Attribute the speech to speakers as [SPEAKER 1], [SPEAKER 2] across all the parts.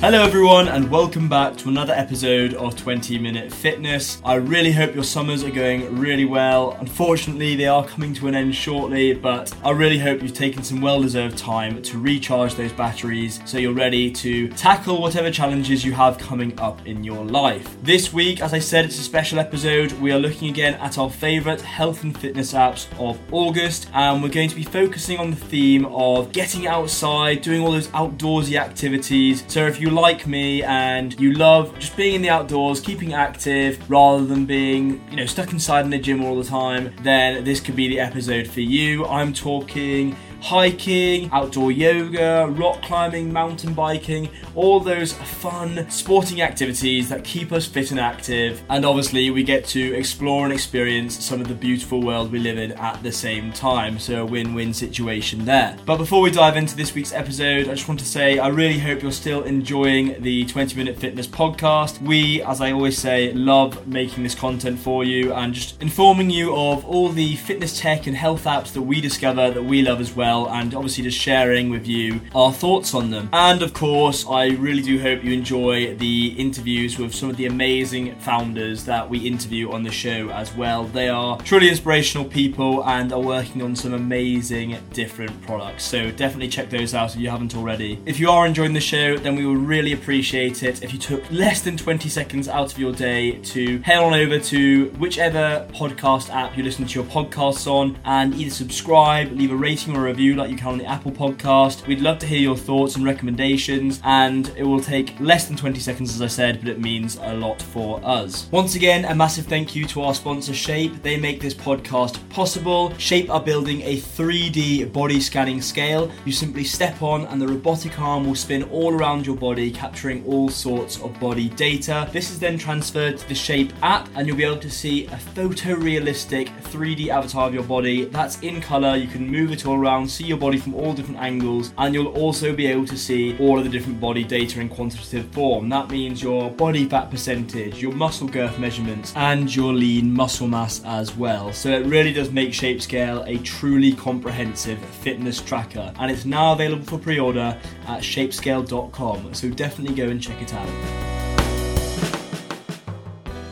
[SPEAKER 1] Hello, everyone, and welcome back to another episode of 20 Minute Fitness. I really hope your summers are going really well. Unfortunately, they are coming to an end shortly, but I really hope you've taken some well deserved time to recharge those batteries so you're ready to tackle whatever challenges you have coming up in your life. This week, as I said, it's a special episode. We are looking again at our favourite health and fitness apps of August, and we're going to be focusing on the theme of getting outside, doing all those outdoorsy activities. So, if you you like me and you love just being in the outdoors, keeping active rather than being, you know, stuck inside in the gym all the time, then this could be the episode for you. I'm talking hiking, outdoor yoga, rock climbing, mountain biking, all those fun sporting activities that keep us fit and active. And obviously, we get to explore and experience some of the beautiful world we live in at the same time. So, a win win situation there. But before we dive into this week's episode, I just want to say I really hope you're still enjoying the 20 Minute Fitness podcast. We, as I always say, love making this content for you and just informing you of all the fitness tech and health apps that we discover that we love as well well, and obviously just sharing with you our thoughts on them. And of course, I really do hope you enjoy the interviews with some of the amazing founders that we interview on the show as well. They are truly inspirational people and are working on some amazing different products. So definitely check those out if you haven't already. If you are enjoying the show, then we would really appreciate it if you took less than 20 seconds out of your day to head on over to whichever podcast app you listen to your podcasts on and either subscribe, leave a rating or a like you can on the Apple podcast. We'd love to hear your thoughts and recommendations, and it will take less than 20 seconds, as I said, but it means a lot for us. Once again, a massive thank you to our sponsor, Shape. They make this podcast possible. Shape are building a 3D body scanning scale. You simply step on, and the robotic arm will spin all around your body, capturing all sorts of body data. This is then transferred to the Shape app, and you'll be able to see a photorealistic 3D avatar of your body. That's in color. You can move it all around see your body from all different angles, and you'll also be able to see all of the different body data in quantitative form. That means your body fat percentage, your muscle girth measurements, and your lean muscle mass as well. So it really does make ShapeScale a truly comprehensive fitness tracker, and it's now available for pre order at shapescale.com. So definitely go and check it out.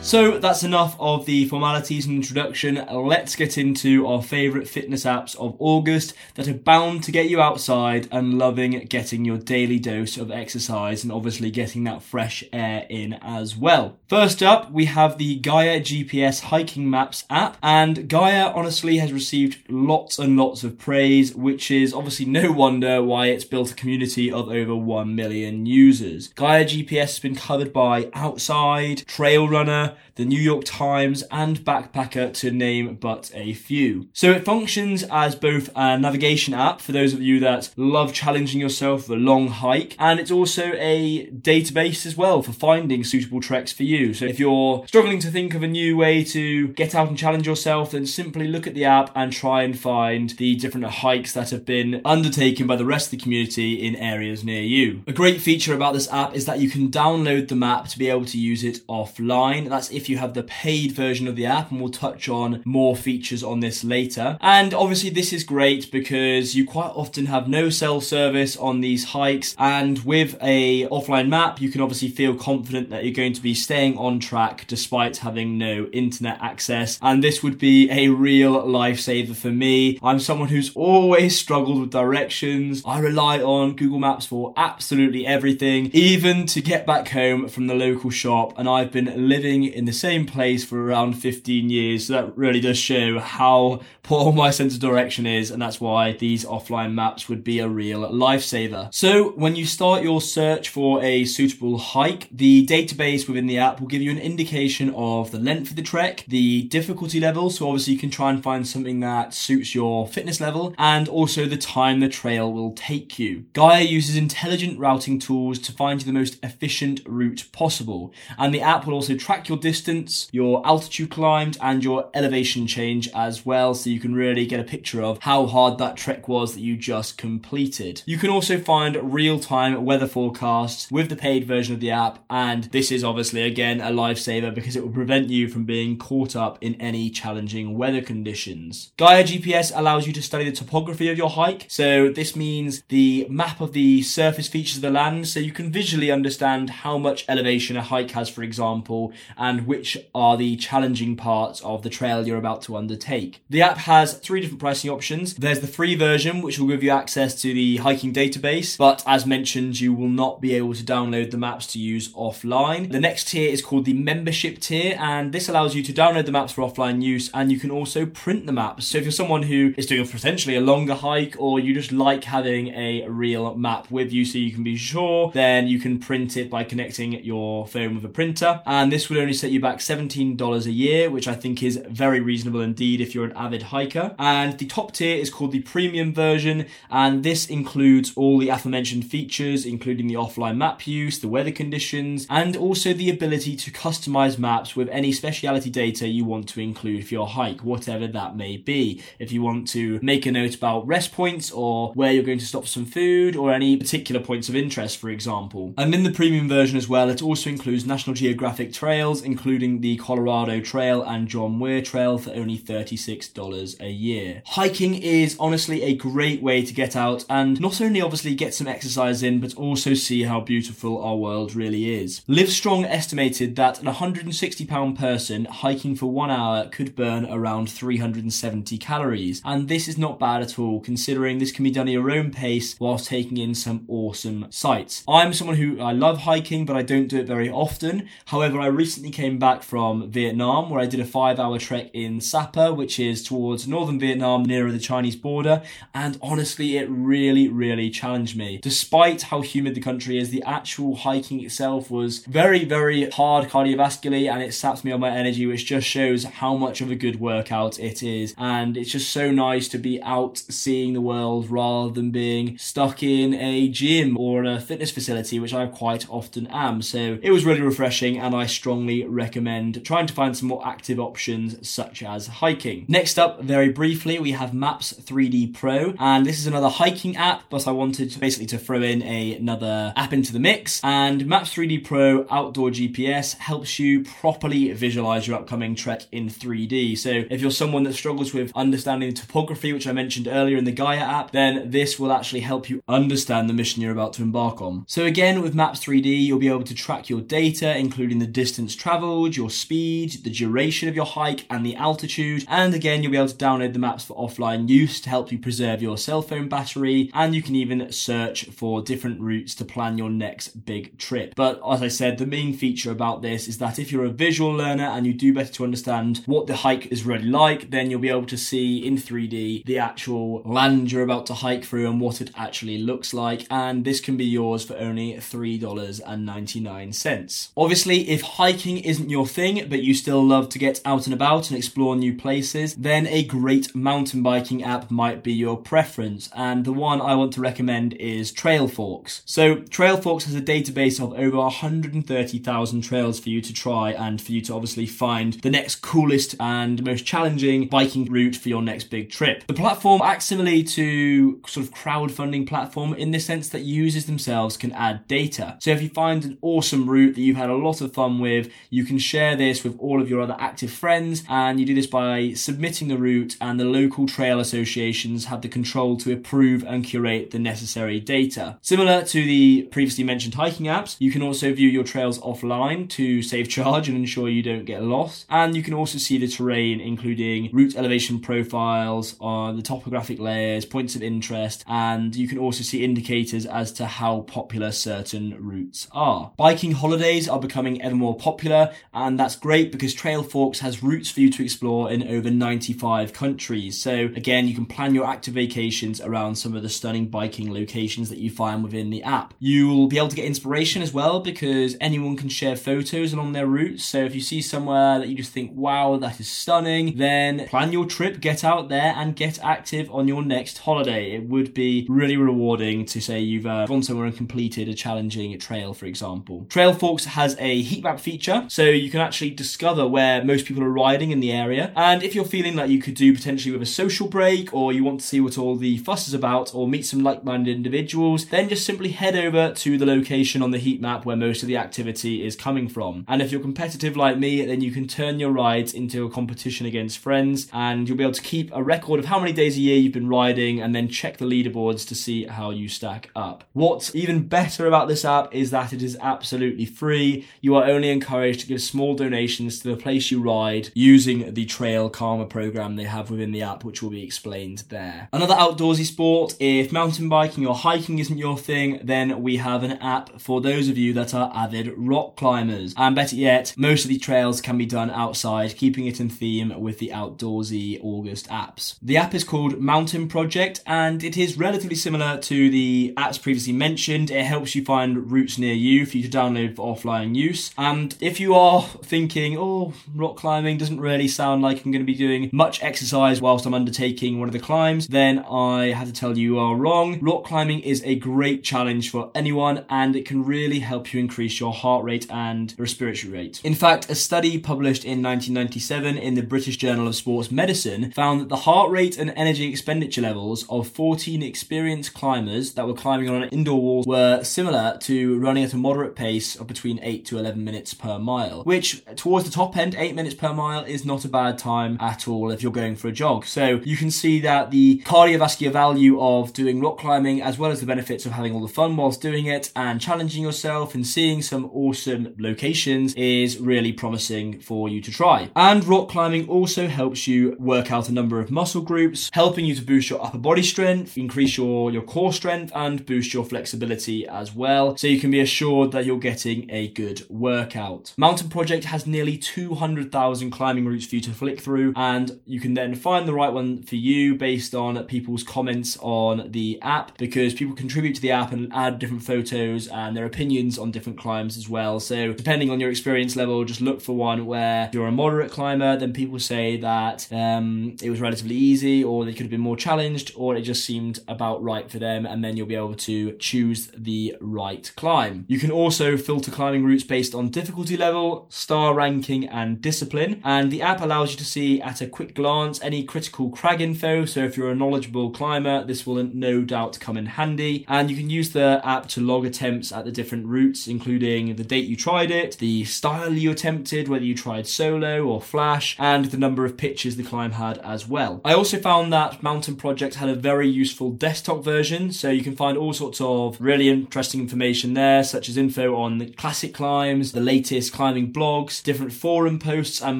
[SPEAKER 1] So that's enough of the formalities and introduction. Let's get into our favourite fitness apps of August that are bound to get you outside and loving getting your daily dose of exercise and obviously getting that fresh air in as well. First up, we have the Gaia GPS hiking maps app, and Gaia honestly has received lots and lots of praise, which is obviously no wonder why it's built a community of over 1 million users. Gaia GPS has been covered by Outside, Trail Runner, the New York Times, and Backpacker, to name but a few. So it functions as both a navigation app for those of you that love challenging yourself for a long hike, and it's also a database as well for finding suitable treks for you. So if you're struggling to think of a new way to get out and challenge yourself, then simply look at the app and try and find the different hikes that have been undertaken by the rest of the community in areas near you. A great feature about this app is that you can download the map to be able to use it offline. That's if you have the paid version of the app, and we'll touch on more features on this later. And obviously, this is great because you quite often have no cell service on these hikes, and with a offline map, you can obviously feel confident that you're going to be staying on track despite having no internet access. And this would be a real lifesaver for me. I'm someone who's always struggled with directions. I rely on Google Maps for absolutely everything, even to get back home from the local shop. And I've been living in the same place for around 15 years. So that really does show how poor my sense of direction is. And that's why these offline maps would be a real lifesaver. So when you start your search for a suitable hike, the database within the app will give you an indication of the length of the trek, the difficulty level. So obviously you can try and find something that suits your fitness level and also the time the trail will take you. Gaia uses intelligent routing tools to find you the most efficient route possible. And the app will also track your your distance, your altitude climbed, and your elevation change as well, so you can really get a picture of how hard that trek was that you just completed. You can also find real time weather forecasts with the paid version of the app, and this is obviously again a lifesaver because it will prevent you from being caught up in any challenging weather conditions. Gaia GPS allows you to study the topography of your hike, so this means the map of the surface features of the land, so you can visually understand how much elevation a hike has, for example, and which are the challenging parts of the trail you're about to undertake. The app has three different pricing options. There's the free version, which will give you access to the hiking database, but as mentioned, you will not be able to download the maps to use offline. The next tier is called the membership tier, and this allows you to download the maps for offline use, and you can also print the maps. So if you're someone who is doing potentially a longer hike, or you just like having a real map with you so you can be sure, then you can print it by connecting your phone with a printer, and this would only set you back $17 a year, which I think is very reasonable indeed if you're an avid hiker. And the top tier is called the premium version, and this includes all the aforementioned features, including the offline map use, the weather conditions, and also the ability to customize maps with any speciality data you want to include for your hike, whatever that may be. If you want to make a note about rest points or where you're going to stop for some food or any particular points of interest, for example. And in the premium version as well, it also includes National Geographic trails, including the Colorado Trail and John Muir Trail for only $36 a year. Hiking is honestly a great way to get out and not only obviously get some exercise in, but also see how beautiful our world really is. Livestrong estimated that an 160 pound person hiking for one hour could burn around 370 calories, and this is not bad at all considering this can be done at your own pace whilst taking in some awesome sights. I'm someone who I love hiking, but I don't do it very often. However, I recently came back from Vietnam where I did a five hour trek in Sapa, which is towards northern Vietnam nearer the Chinese border, and honestly, it really, really challenged me. Despite how humid the country is, the actual hiking itself was very, very hard cardiovascularly and it saps me on my energy, which just shows how much of a good workout it is. And it's just so nice to be out seeing the world rather than being stuck in a gym or a fitness facility, which I quite often am. So it was really refreshing and I strongly recommend trying to find some more active options such as hiking. Next up, very briefly, we have Maps 3D Pro, and this is another hiking app, but I wanted basically to throw in a, another app into the mix. And Maps 3D Pro Outdoor GPS helps you properly visualize your upcoming trek in 3D. So if you're someone that struggles with understanding topography, which I mentioned earlier in the Gaia app, then this will actually help you understand the mission you're about to embark on. So again, with Maps 3D, you'll be able to track your data, including the distance traveled, your speed, the duration of your hike, and the altitude. And again, you'll be able to download the maps for offline use to help you preserve your cell phone battery. And you can even search for different routes to plan your next big trip. But as I said, the main feature about this is that if you're a visual learner and you do better to understand what the hike is really like, then you'll be able to see in 3D the actual land you're about to hike through and what it actually looks like. And this can be yours for only $3.99. Obviously, if hiking isn't your thing, but you still love to get out and about and explore new places, then a great mountain biking app might be your preference. And the one I want to recommend is Trailforks. So, Trailforks has a database of over 130,000 trails for you to try and for you to obviously find the next coolest and most challenging biking route for your next big trip. The platform acts similarly to sort of crowdfunding platform in the sense that users themselves can add data. So if you find an awesome route that you've had a lot of fun with, you can share this with all of your other active friends and you do this by submitting the route and the local trail associations have the control to approve and curate the necessary data. Similar to the previously mentioned hiking apps, you can also view your trails offline to save charge and ensure you don't get lost. And you can also see the terrain, including route elevation profiles on the topographic layers, points of interest, and you can also see indicators as to how popular certain routes are. Biking holidays are becoming ever more popular, and that's great because Trailforks has routes for you to explore in over 95 countries. So again, you can plan your active vacations around some of the stunning biking locations that you find within the app. You'll be able to get inspiration as well because anyone can share photos along their routes. So if you see somewhere that you just think, wow, that is stunning, then plan your trip, get out there and get active on your next holiday. It would be really rewarding to say you've uh, gone somewhere and completed a challenging trail, for example. Trailforks has a heat map feature, so you can actually discover where most people are riding in the area. And if you're feeling like you could do potentially with a social break or you want to see what all the fuss is about or meet some like minded individuals, then just simply head over to the location on the heat map where most of the activity is coming from. And if you're competitive like me, then you can turn your rides into a competition against friends and you'll be able to keep a record of how many days a year you've been riding and then check the leaderboards to see how you stack up. What's even better about this app is that it is absolutely free. You are only encouraged to give small donations to the place you ride using the Trail Karma program they have within the app, which will be explained there. Another outdoorsy sport, if mountain biking or hiking isn't your thing, then we have an app for those of you that are avid rock climbers. And better yet, most of the trails can be done outside, keeping it in theme with the outdoorsy August apps. The app is called Mountain Project and it is relatively similar to the apps previously mentioned. It helps you find routes near you for you to download for offline use. And if you are thinking, oh, rock climbing doesn't really sound like I'm going to be doing much exercise whilst I'm undertaking one of the climbs, then I have to tell you you are wrong. Rock climbing is a great challenge for anyone and it can really help you increase your heart rate and respiratory rate. In fact, a study published in 1997 in the British Journal of Sports Medicine found that the heart rate and energy expenditure levels of 14 experienced climbers that were climbing on an indoor wall were similar to running at a moderate pace of between 8 to 11 minutes per mile, which towards the top end, 8 minutes per mile is not a bad time at all if you're going for a jog. So you can see that the cardiovascular value of doing rock climbing, as well as the benefits of having all the fun whilst doing it and challenging yourself and seeing some awesome locations, is really promising for you to try. And rock climbing also helps you work out a number of muscle groups, helping you to boost your upper body strength, increase your, your core strength, and boost your flexibility as well. So you can be assured that you're getting a good workout. Mountain Project has nearly 200,000 climbing routes for you to flick through, and you can then find the right one for you based on people's comments on the app because people contribute to the app and add different photos and their opinions on different climbs as well. So depending on your experience level, just look for one where you're a moderate climber, then people say that um, it was relatively easy or they could have been more challenged or it just seemed about right for them, and then you'll be able to choose the right climb. You can also filter climbing routes based on difficulty level, star ranking, and discipline. And the app allows you to see at a quick glance any critical crag info. So if you're a knowledgeable climber, this will no doubt come in handy. And you can use the app to log attempts at the different routes, including the date you tried it, the style you attempted, whether you tried solo or flash, and the number of pitches the climb had as well. I also found that Mountain Project had a very useful desktop version, so you can find all sorts of really interesting information there, such as info on the classic climbs, the latest climbing blogs, different forum posts, and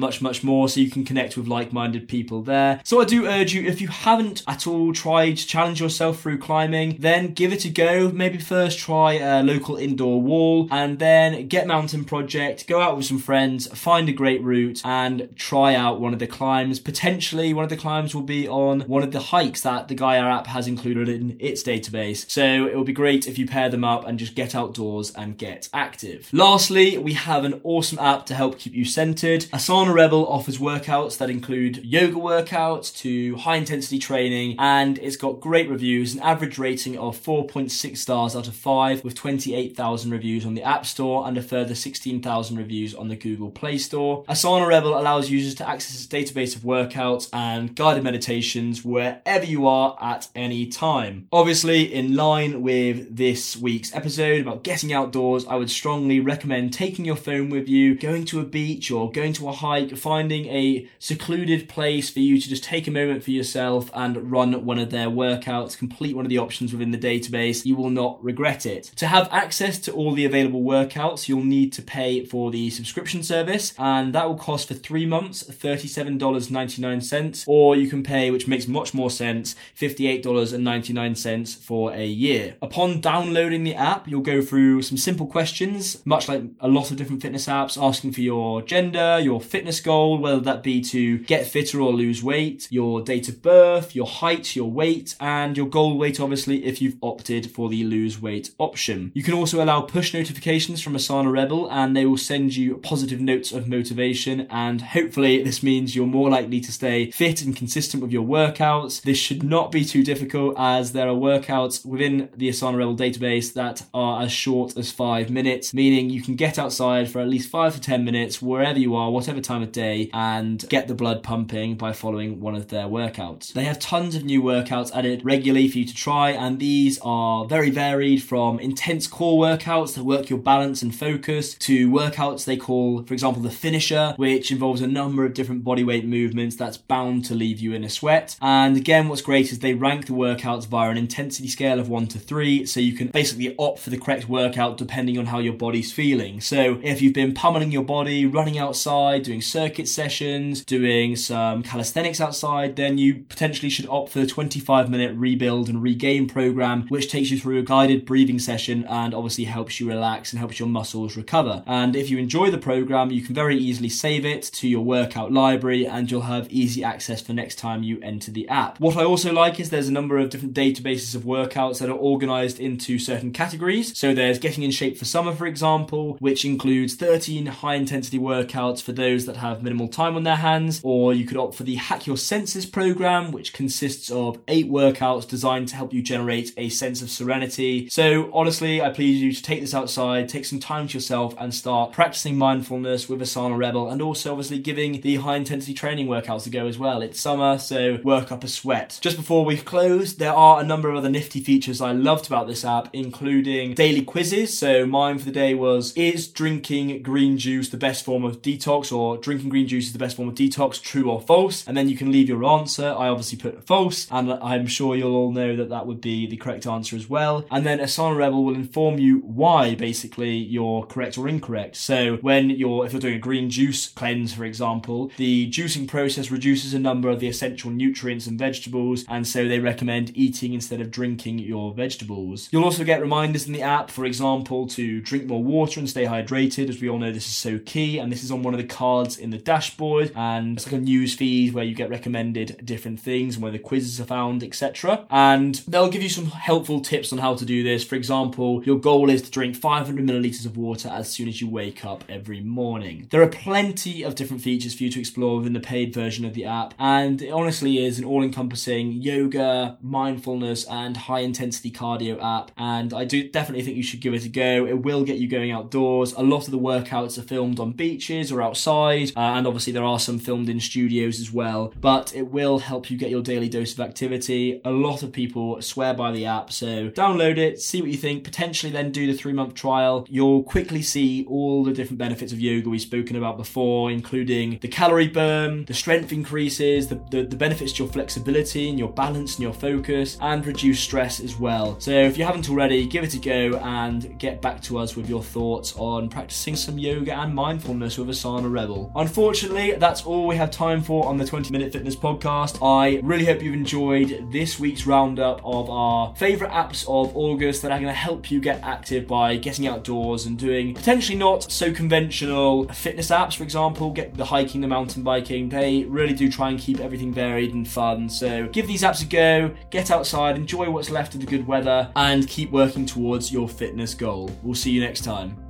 [SPEAKER 1] much, much more, so you can connect with like minded people there. So I do urge you, if you haven't at all tried to challenge yourself through climbing, then give it a go. Maybe first try a local indoor wall and then get Mountain Project, go out with some friends, find a great route, and try out one of the climbs. Potentially, one of the climbs will be on one of the hikes that the Gaia app has included in its database. So it will be great if you pair them up and just get outdoors and get active. Lastly, we have an awesome app to help keep you centered. Asana Rebel offers workouts that include yoga workouts to high intensity training, and it's got great reviews, an average rating of 4.6 stars out of 5, with 28,000 reviews on the App Store and a further 16,000 reviews on the Google Play Store. Asana Rebel allows users to access its database of workouts and guided meditations wherever you are at any time. Obviously, in line with this week's episode about getting outdoors, I would strongly recommend taking your phone with you, going to a beach or going to a hike, finding a secluded place for you to just take a moment for yourself and run one of their workouts, complete one of the options within the database. You will not regret it. To have access to all the available workouts, you'll need to pay for the subscription service, and that will cost for three months $37.99, or you can pay, which makes much more sense, $58.99 for a year. Upon downloading the app, you'll go through some simple questions, much like a lot of different fitness apps, asking for your gender, your fitness goal, whether that be to get fitter or lose weight, your date of birth, your height, your weight, and your goal weight, obviously, if you've opted for the lose weight option. You can also allow push notifications from Asana Rebel, and they will send you positive notes of motivation, and hopefully, this means you're more likely to stay fit and consistent with your workouts. This should not be too difficult as there are workouts within the Asana Rebel database that are as short as five minutes, meaning you can get outside for at least least five to 10 minutes wherever you are, whatever time of day, and get the blood pumping by following one of their workouts. They have tons of new workouts added regularly for you to try, and these are very varied from intense core workouts that work your balance and focus to workouts they call, for example, the finisher, which involves a number of different bodyweight movements that's bound to leave you in a sweat. And again, what's great is they rank the workouts via an intensity scale of one to three, so you can basically opt for the correct workout depending on how your body's feeling. So if you've been pummeling your body, running outside, doing circuit sessions, doing some calisthenics outside, then you potentially should opt for the 25 minute rebuild and regain program, which takes you through a guided breathing session and obviously helps you relax and helps your muscles recover. And if you enjoy the program, you can very easily save it to your workout library and you'll have easy access for next time you enter the app. What I also like is there's a number of different databases of workouts that are organized into certain categories. So there's getting in shape for summer, for example, which includes 13 high intensity workouts for those that have minimal time on their hands, or you could opt for the Hack Your Senses program, which consists of eight workouts designed to help you generate a sense of serenity. So honestly, I please you to take this outside, take some time to yourself and start practicing mindfulness with Asana Rebel and also obviously giving the high intensity training workouts a go as well. It's summer, so work up a sweat. Just before we close, there are a number of other nifty features I loved about this app, including daily quizzes. So mine for the day was Is drinking green juice the best form of detox or drinking green juice is the best form of detox, true or false? And then you can leave your answer. I obviously put false, and I'm sure you'll all know that that would be the correct answer as well. And then Asana Rebel will inform you why basically you're correct or incorrect. So when you're, if you're doing a green juice cleanse, for example, the juicing process reduces a number of the essential nutrients and vegetables, and so they recommend eating instead of drinking your vegetables. You'll also get reminders in the app, for example, to drink more water and stay hydrated, as we all know this is so key, and this is on one of the cards in the dashboard, and it's like a news feed where you get recommended different things and where the quizzes are found, etc. And they'll give you some helpful tips on how to do this. For example, your goal is to drink 500 milliliters of water as soon as you wake up every morning. There are plenty of different features for you to explore within the paid version of the app, and it honestly is an all encompassing yoga, mindfulness, and high intensity cardio app. And I do definitely think you should give it a go. It will get you going outdoors. A lot of the workouts are filmed on beaches or outside, uh, and obviously there are some filmed in studios as well, but it will help you get your daily dose of activity. A lot of people swear by the app, so download it, see what you think, potentially then do the three month trial. You'll quickly see all the different benefits of yoga we've spoken about before, including the calorie burn, the strength increases, the, the, the benefits to your flexibility and your balance and your focus, and reduce stress as well. So if you haven't already, give it a go and get back to us with your thoughts on practicing some yoga and mindfulness with Asana Rebel. Unfortunately, that's all we have time for on the 20 Minute Fitness podcast. I really hope you've enjoyed this week's roundup of our favorite apps of August that are going to help you get active by getting outdoors and doing potentially not so conventional fitness apps, for example, get the hiking, the mountain biking. They really do try and keep everything varied and fun. So give these apps a go, get outside, enjoy what's left of the good weather, and keep working towards your fitness goal. We'll see you next time.